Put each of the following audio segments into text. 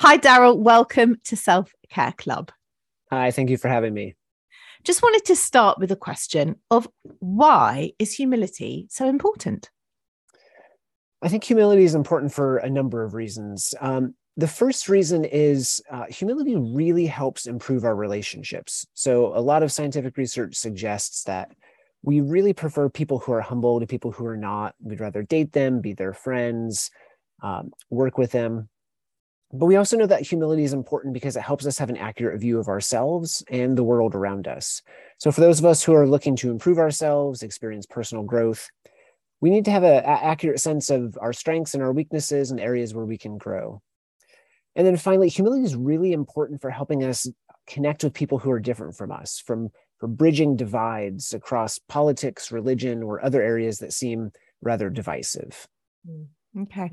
Hi, Daryl. Welcome to Self Care Club. Hi, thank you for having me. Just wanted to start with a question of why is humility so important? I think humility is important for a number of reasons. Um, the first reason is uh, humility really helps improve our relationships. So, a lot of scientific research suggests that we really prefer people who are humble to people who are not. We'd rather date them, be their friends, um, work with them. But we also know that humility is important because it helps us have an accurate view of ourselves and the world around us. So, for those of us who are looking to improve ourselves, experience personal growth, we need to have an accurate sense of our strengths and our weaknesses and areas where we can grow. And then finally, humility is really important for helping us connect with people who are different from us, from for bridging divides across politics, religion, or other areas that seem rather divisive. Mm, okay.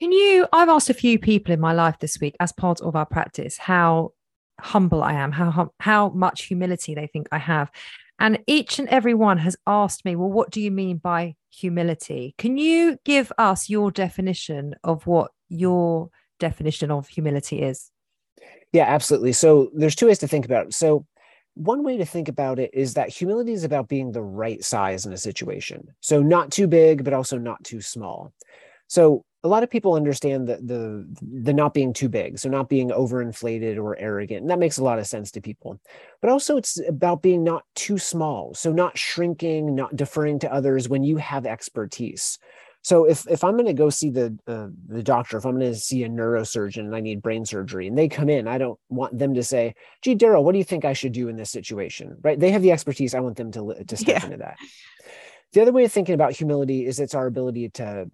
Can you? I've asked a few people in my life this week, as part of our practice, how humble I am, how how much humility they think I have, and each and every one has asked me, "Well, what do you mean by humility?" Can you give us your definition of what your definition of humility is? Yeah, absolutely. So there's two ways to think about it. So one way to think about it is that humility is about being the right size in a situation. So not too big, but also not too small. So a lot of people understand the the the not being too big so not being overinflated or arrogant and that makes a lot of sense to people. But also it's about being not too small so not shrinking not deferring to others when you have expertise. So if if i'm going to go see the uh, the doctor if i'm going to see a neurosurgeon and i need brain surgery and they come in i don't want them to say gee daryl what do you think i should do in this situation? Right? They have the expertise i want them to to step yeah. into that. The other way of thinking about humility is it's our ability to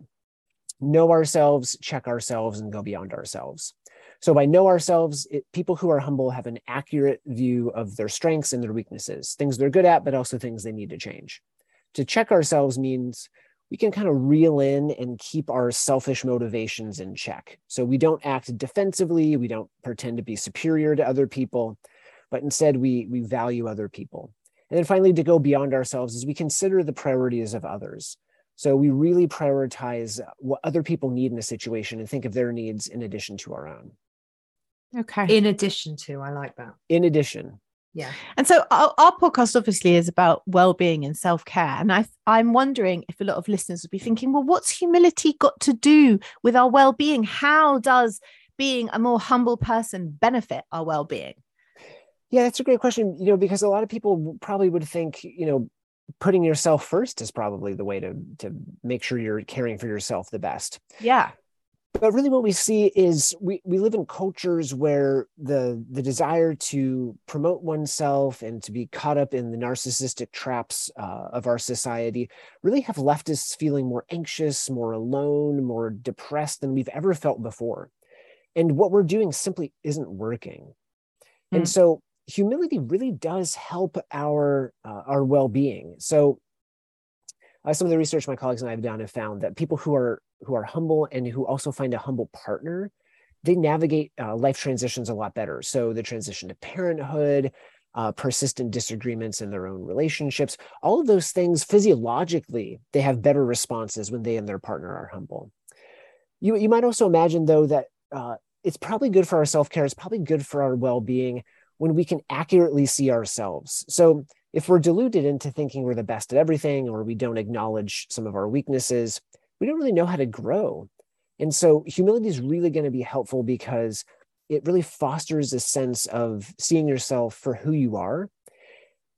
know ourselves, check ourselves, and go beyond ourselves. So, by know ourselves, it, people who are humble have an accurate view of their strengths and their weaknesses, things they're good at, but also things they need to change. To check ourselves means we can kind of reel in and keep our selfish motivations in check. So, we don't act defensively, we don't pretend to be superior to other people, but instead we, we value other people. And then finally, to go beyond ourselves is we consider the priorities of others. So we really prioritize what other people need in a situation and think of their needs in addition to our own. Okay. In addition to, I like that. In addition. Yeah. And so our, our podcast obviously is about well-being and self-care. And I I'm wondering if a lot of listeners would be thinking, well, what's humility got to do with our well-being? How does being a more humble person benefit our well-being? Yeah, that's a great question. You know, because a lot of people probably would think, you know, putting yourself first is probably the way to to make sure you're caring for yourself the best. Yeah. But really what we see is we, we live in cultures where the the desire to promote oneself and to be caught up in the narcissistic traps uh, of our society really have left us feeling more anxious more alone more depressed than we've ever felt before. And what we're doing simply isn't working. Mm. and so humility really does help our uh, our well-being. So uh, some of the research my colleagues and i have done have found that people who are who are humble and who also find a humble partner they navigate uh, life transitions a lot better. So the transition to parenthood uh, persistent disagreements in their own relationships all of those things physiologically they have better responses when they and their partner are humble. You, you might also imagine though that uh, it's probably good for our self-care it's probably good for our well-being when we can accurately see ourselves. So if we're deluded into thinking we're the best at everything or we don't acknowledge some of our weaknesses, we don't really know how to grow. And so humility is really going to be helpful because it really fosters a sense of seeing yourself for who you are.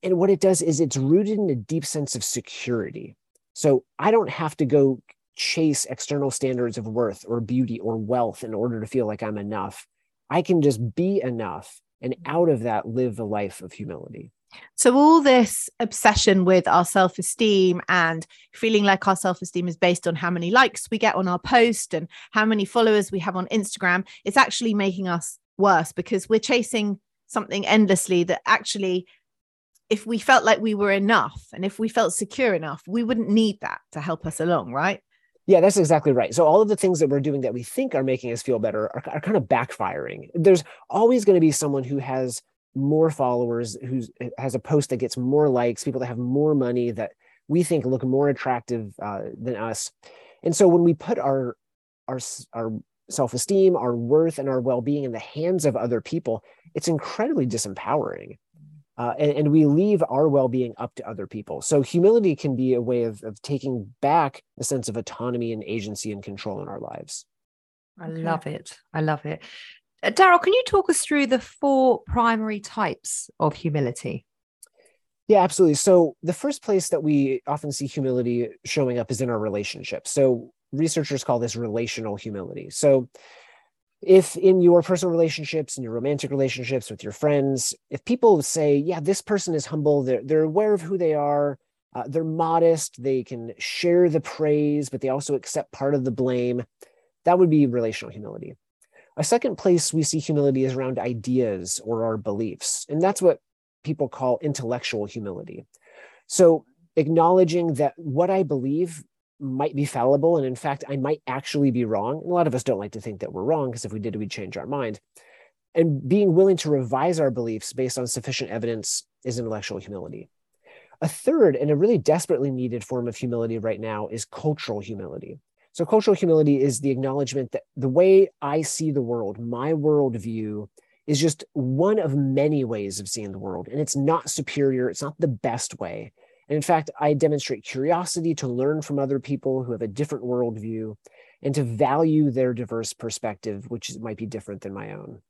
And what it does is it's rooted in a deep sense of security. So I don't have to go chase external standards of worth or beauty or wealth in order to feel like I'm enough. I can just be enough and out of that live a life of humility So, all this obsession with our self esteem and feeling like our self esteem is based on how many likes we get on our post and how many followers we have on Instagram, it's actually making us worse because we're chasing something endlessly that actually, if we felt like we were enough and if we felt secure enough, we wouldn't need that to help us along, right? Yeah, that's exactly right. So all of the things that we're doing that we think are making us feel better are, are kind of backfiring. There's always going to be someone who has more followers, who has a post that gets more likes, people that have more money that we think look more attractive uh, than us. And so when we put our our our self-esteem, our worth, and our well-being in the hands of other people, it's incredibly disempowering uh, and, and, we leave our well-being up to other people. So humility can be a way of, of taking back a sense of autonomy and agency and control in our lives. I love it. I love it. Uh, daryl can you talk us through the four primary types of humility? Yeah absolutely. So the first place that we often see humility showing up is in our relationships. So researchers call this relational humility. So if in your personal relationships and your romantic relationships with your friends if people say yeah this person is humble they're, they're aware of who they are uh, they're modest they can share the praise but they also accept part of the blame that would be relational humility. A second place we see humility is around ideas or our beliefs and that's what people call intellectual humility. So acknowledging that what i believe might be fallible. And in fact, I might actually be wrong. And a lot of us don't like to think that we're wrong because if we did, we'd change our mind. And being willing to revise our beliefs based on sufficient evidence is intellectual humility. A third and a really desperately needed form of humility right now is cultural humility. So, cultural humility is the acknowledgement that the way I see the world, my worldview, is just one of many ways of seeing the world. And it's not superior, it's not the best way. And in fact, I demonstrate curiosity to learn from other people who have a different worldview and to value their diverse perspective, which might be different than my own.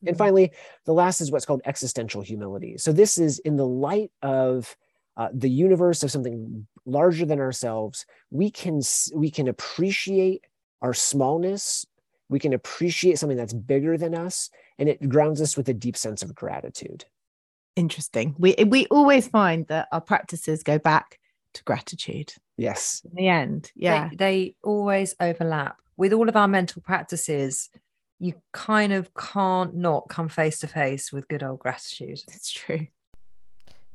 And mm-hmm. finally, the last is what's called existential humility. So, this is in the light of uh, the universe of something larger than ourselves, we can, we can appreciate our smallness, we can appreciate something that's bigger than us, and it grounds us with a deep sense of gratitude interesting. We we always find that our practices go back to gratitude. Yes. In the end. Yeah. They, they always overlap. With all of our mental practices, you kind of can't not come face to face with good old gratitude. It's true.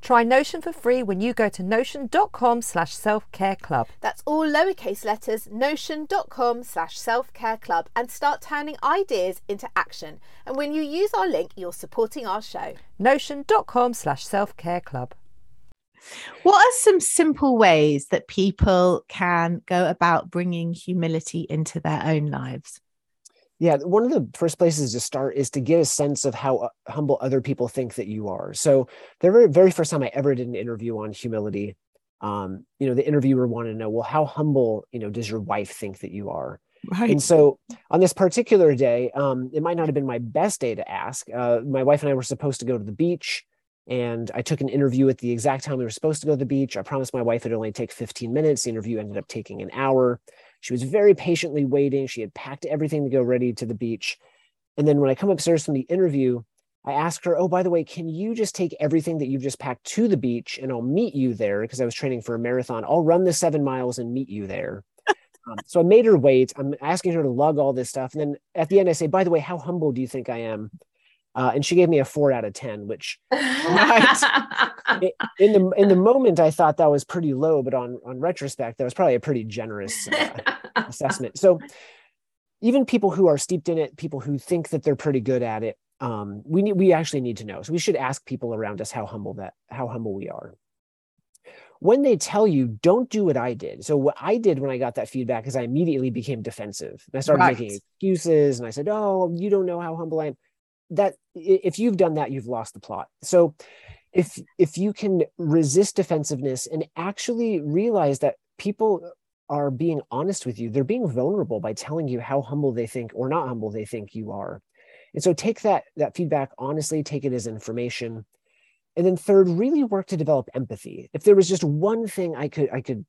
Try Notion for free when you go to notion.com slash self-care club. That's all lowercase letters, notion.com slash self care club, and start turning ideas into action. And when you use our link, you're supporting our show. Notion.com slash self-care club. What are some simple ways that people can go about bringing humility into their own lives? Yeah, one of the first places to start is to get a sense of how uh, humble other people think that you are. So, the very, very first time I ever did an interview on humility, um, you know, the interviewer wanted to know, well, how humble, you know, does your wife think that you are? Right. And so, on this particular day, um, it might not have been my best day to ask. Uh, my wife and I were supposed to go to the beach, and I took an interview at the exact time we were supposed to go to the beach. I promised my wife it'd only take 15 minutes. The interview ended up taking an hour. She was very patiently waiting. She had packed everything to go ready to the beach. And then when I come upstairs from the interview, I ask her, Oh, by the way, can you just take everything that you've just packed to the beach and I'll meet you there? Because I was training for a marathon. I'll run the seven miles and meet you there. um, so I made her wait. I'm asking her to lug all this stuff. And then at the end, I say, By the way, how humble do you think I am? Uh, and she gave me a four out of 10, which i- in the in the moment I thought that was pretty low, but on on retrospect, that was probably a pretty generous uh, assessment. So even people who are steeped in it, people who think that they're pretty good at it, um, we need we actually need to know. So we should ask people around us how humble that how humble we are. When they tell you, don't do what I did. So what I did when I got that feedback is I immediately became defensive. And I started Right. making excuses, and I said, "Oh, you don't know how humble I am." That if you've done that, you've lost the plot. So if if you can resist defensiveness and actually realize that people are being honest with you they're being vulnerable by telling you how humble they think or not humble they think you are. And so take that that feedback honestly take it as information. And then third really work to develop empathy. If there was just one thing i could i could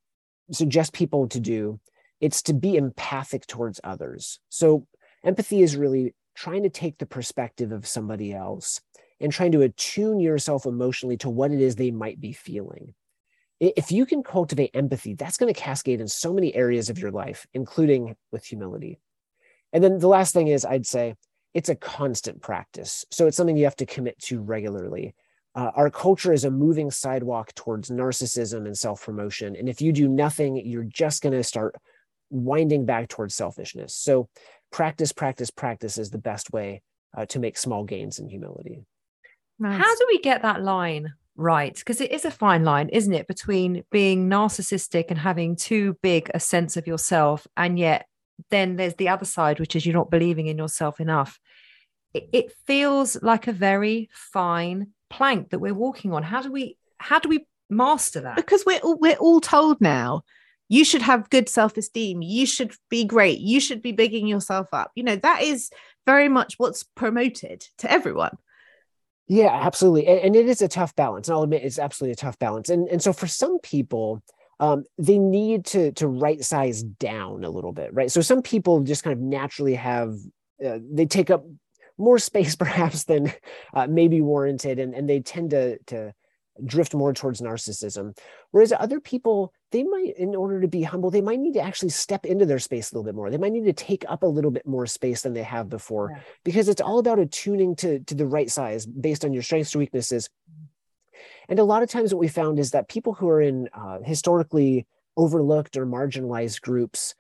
suggest people to do it's to be empathic towards others. So empathy is really trying to take the perspective of somebody else and trying to attune yourself emotionally to what it is they might be feeling. If you can cultivate empathy, that's going to cascade in so many areas of your life, including with humility. And then the last thing is, I'd say it's a constant practice. So it's something you have to commit to regularly. Uh, our culture is a moving sidewalk towards narcissism and self promotion. And if you do nothing, you're just going to start winding back towards selfishness. So practice, practice, practice is the best way uh, to make small gains in humility. How do we get that line right? Because it is a fine line, isn't it, between being narcissistic and having too big a sense of yourself, and yet then there's the other side, which is you're not believing in yourself enough. It, it feels like a very fine plank that we're walking on. How do we? How do we master that? because we're all, we're all told now you should have good self-esteem you should be great you should be bigging yourself up you know that is very much what's promoted to everyone Yeah, absolutely. And, and it is a tough balance. And I'll admit it's absolutely a tough balance. And, and so for some people, um, they need to, to right size down a little bit, right? So some people just kind of naturally have, uh, they take up more space perhaps than uh, maybe warranted. And, and they tend to, to drift more towards narcissism. Whereas other people, they might, in order to be humble, they might need to actually step into their space a little bit more. They might need to take up a little bit more space than they have before Yeah. because it's all about attuning to, to the right size based on your strengths weaknesses. And a lot of times, what we found is that people who are in uh, historically overlooked or marginalized groups,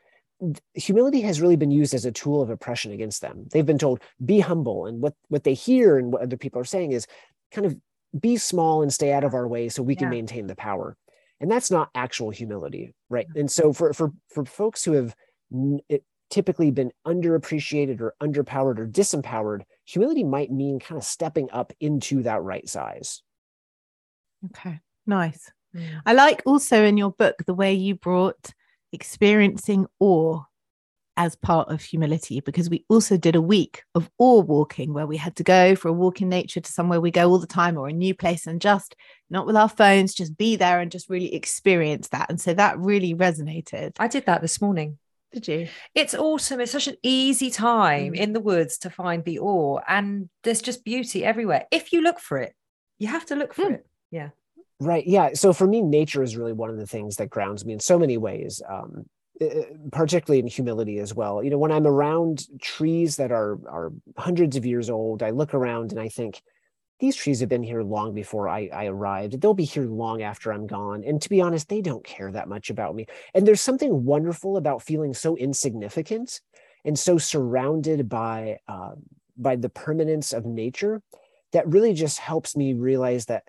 humility has really been used as a tool of oppression against them. They've been told, be humble. And what, what they hear and what other people are saying is kind of be small and stay out of our way so we can Yeah. maintain the power. And that's not actual humility, right? And so for, for, for folks who have n- it, typically been underappreciated or underpowered or disempowered, humility might mean kind of stepping up into that right size. okay nice Mm. i like also in your book the way you brought experiencing awe as part of humility because we also did a week of awe walking where we had to go for a walk in nature to somewhere we go all the time or a new place and just not with our phones just be there and just really experience that and so that really resonated I did that this morning. Did you? It's awesome. It's such an easy time Mm. in the woods to find the awe, and there's just beauty everywhere. If you look for it, you have to look for Mm. it. Yeah. Right. Yeah. So for me, nature is really one of the things that grounds me in so many ways, um, particularly in humility as well. You know, when I'm around trees that are are hundreds of years old, I look around and I think these trees have been here long before I, I arrived. They'll be here long after I'm gone. And to be honest, they don't care that much about me. And there's something wonderful about feeling so insignificant and so surrounded by uh, by the permanence of nature that really just helps me realize that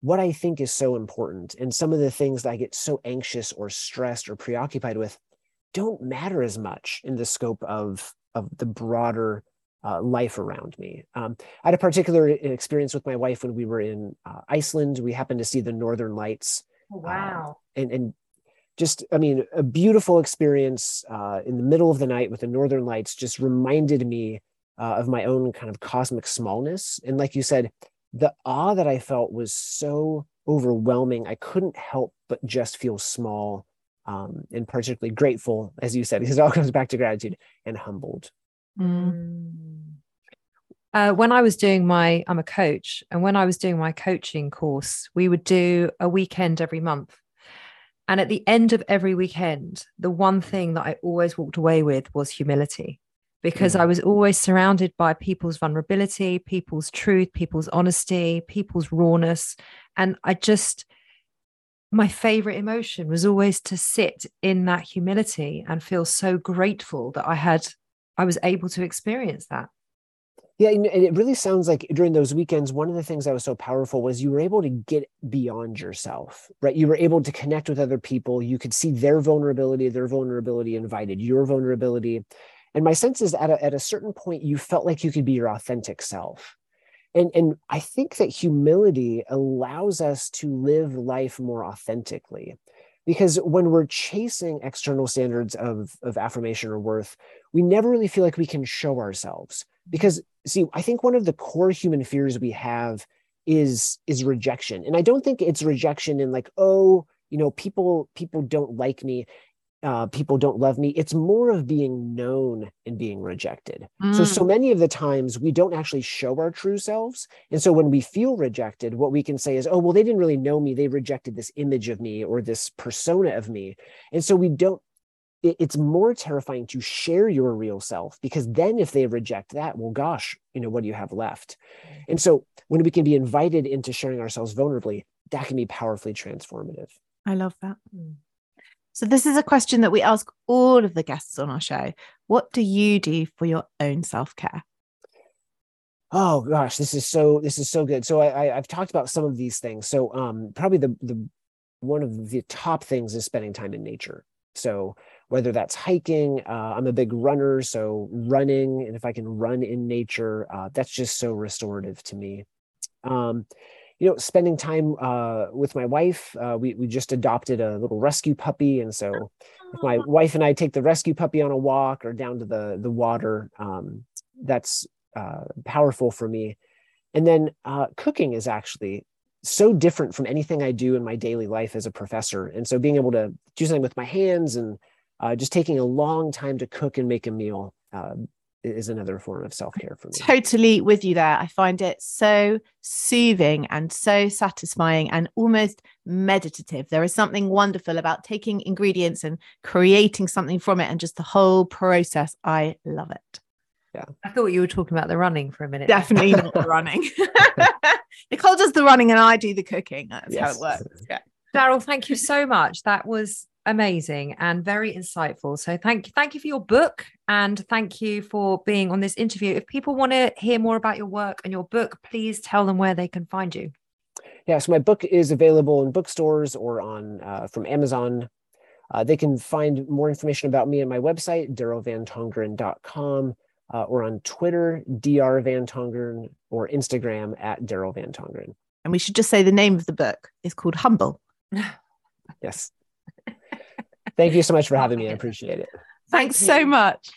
what I think is so important and some of the things that I get so anxious or stressed or preoccupied with don't matter as much in the scope of, of the broader uh, life around me. Um, I had a particular experience with my wife when we were in uh, Iceland. We happened to see the Northern Lights Oh, wow. and, and just, I mean, a beautiful experience uh, in the middle of the night with the Northern Lights just reminded me uh, of my own kind of cosmic smallness. And like you said, the awe that I felt was so overwhelming. I couldn't help but just feel small um, and particularly grateful, as you said, because it all comes back to gratitude and humbled. Uh, when I was doing my, I'm a coach, and when I was doing my coaching course, we would do a weekend every month. And at the end of every weekend, the one thing that I always walked away with was humility because Mm. I was always surrounded by people's vulnerability, people's truth, people's honesty, people's rawness. And I just, my favorite emotion was always to sit in that humility and feel so grateful that I had, I was able to experience that. Yeah, and it really sounds like during those weekends, one of the things that was so powerful was you were able to get beyond yourself, right? You were able to connect with other people. You could see their vulnerability, their vulnerability invited your vulnerability. And my sense is at a, at a certain point, you felt like you could be your authentic self. And, and I think that humility allows us to live life more authentically. Because when we're chasing external standards of, of affirmation or worth, we never really feel like we can show ourselves. Because see i think one of the core human fears we have is is rejection and i don't think it's rejection in like oh you know people people don't like me uh, people don't love me it's more of being known and being rejected. So so many of the times we don't actually show our true selves. And so when we feel rejected what we can say is oh well they didn't really know me. They rejected this image of me or this persona of me. And so we don't it- it's more terrifying to share your real self because then if they reject that well gosh you know what do you have left? And so when we can be invited into sharing ourselves vulnerably that can be powerfully transformative. I love that. So, this is a question that we ask all of the guests on our show. What do you do for your own self care? oh gosh this is so this is so good so I, I i've talked about some of these things so um probably the the one of the top things is spending time in nature so whether that's hiking uh, i'm a big runner so running and if i can run in nature uh, that's just so restorative to me um you know spending time uh with my wife uh, we, we just adopted a little rescue puppy and so if my wife and i take the rescue puppy on a walk or down to the the water um that's uh, powerful for me. And then uh, cooking is actually so different from anything I do in my daily life as a professor. And so being able to do something with my hands and uh, just taking a long time to cook and make a meal uh, is another form of self care for me. Totally with you there. I find it so soothing and so satisfying and almost meditative. There is something wonderful about taking ingredients and creating something from it and just the whole process. I love it. Yeah. I thought you were talking about the running for a minute. Definitely not the running. Nicole does the running and I do the cooking. That's how it works. Yeah. Daryl, thank you so much. That was amazing and very insightful. So thank you, thank you for your book and thank you for being on this interview. If people want to hear more about your work and your book, please tell them where they can find you. Yeah, so my book is available in bookstores or on uh, from Amazon. Uh, they can find more information about me on my website, darylvantongeren.com, uh, or on Twitter, Dr. Van Tongeren, or Instagram at Daryl Van Tongeren. And we should just say the name of the book is called Humble. Yes. Thank you so much for having me. I appreciate it. Thanks Thank so much.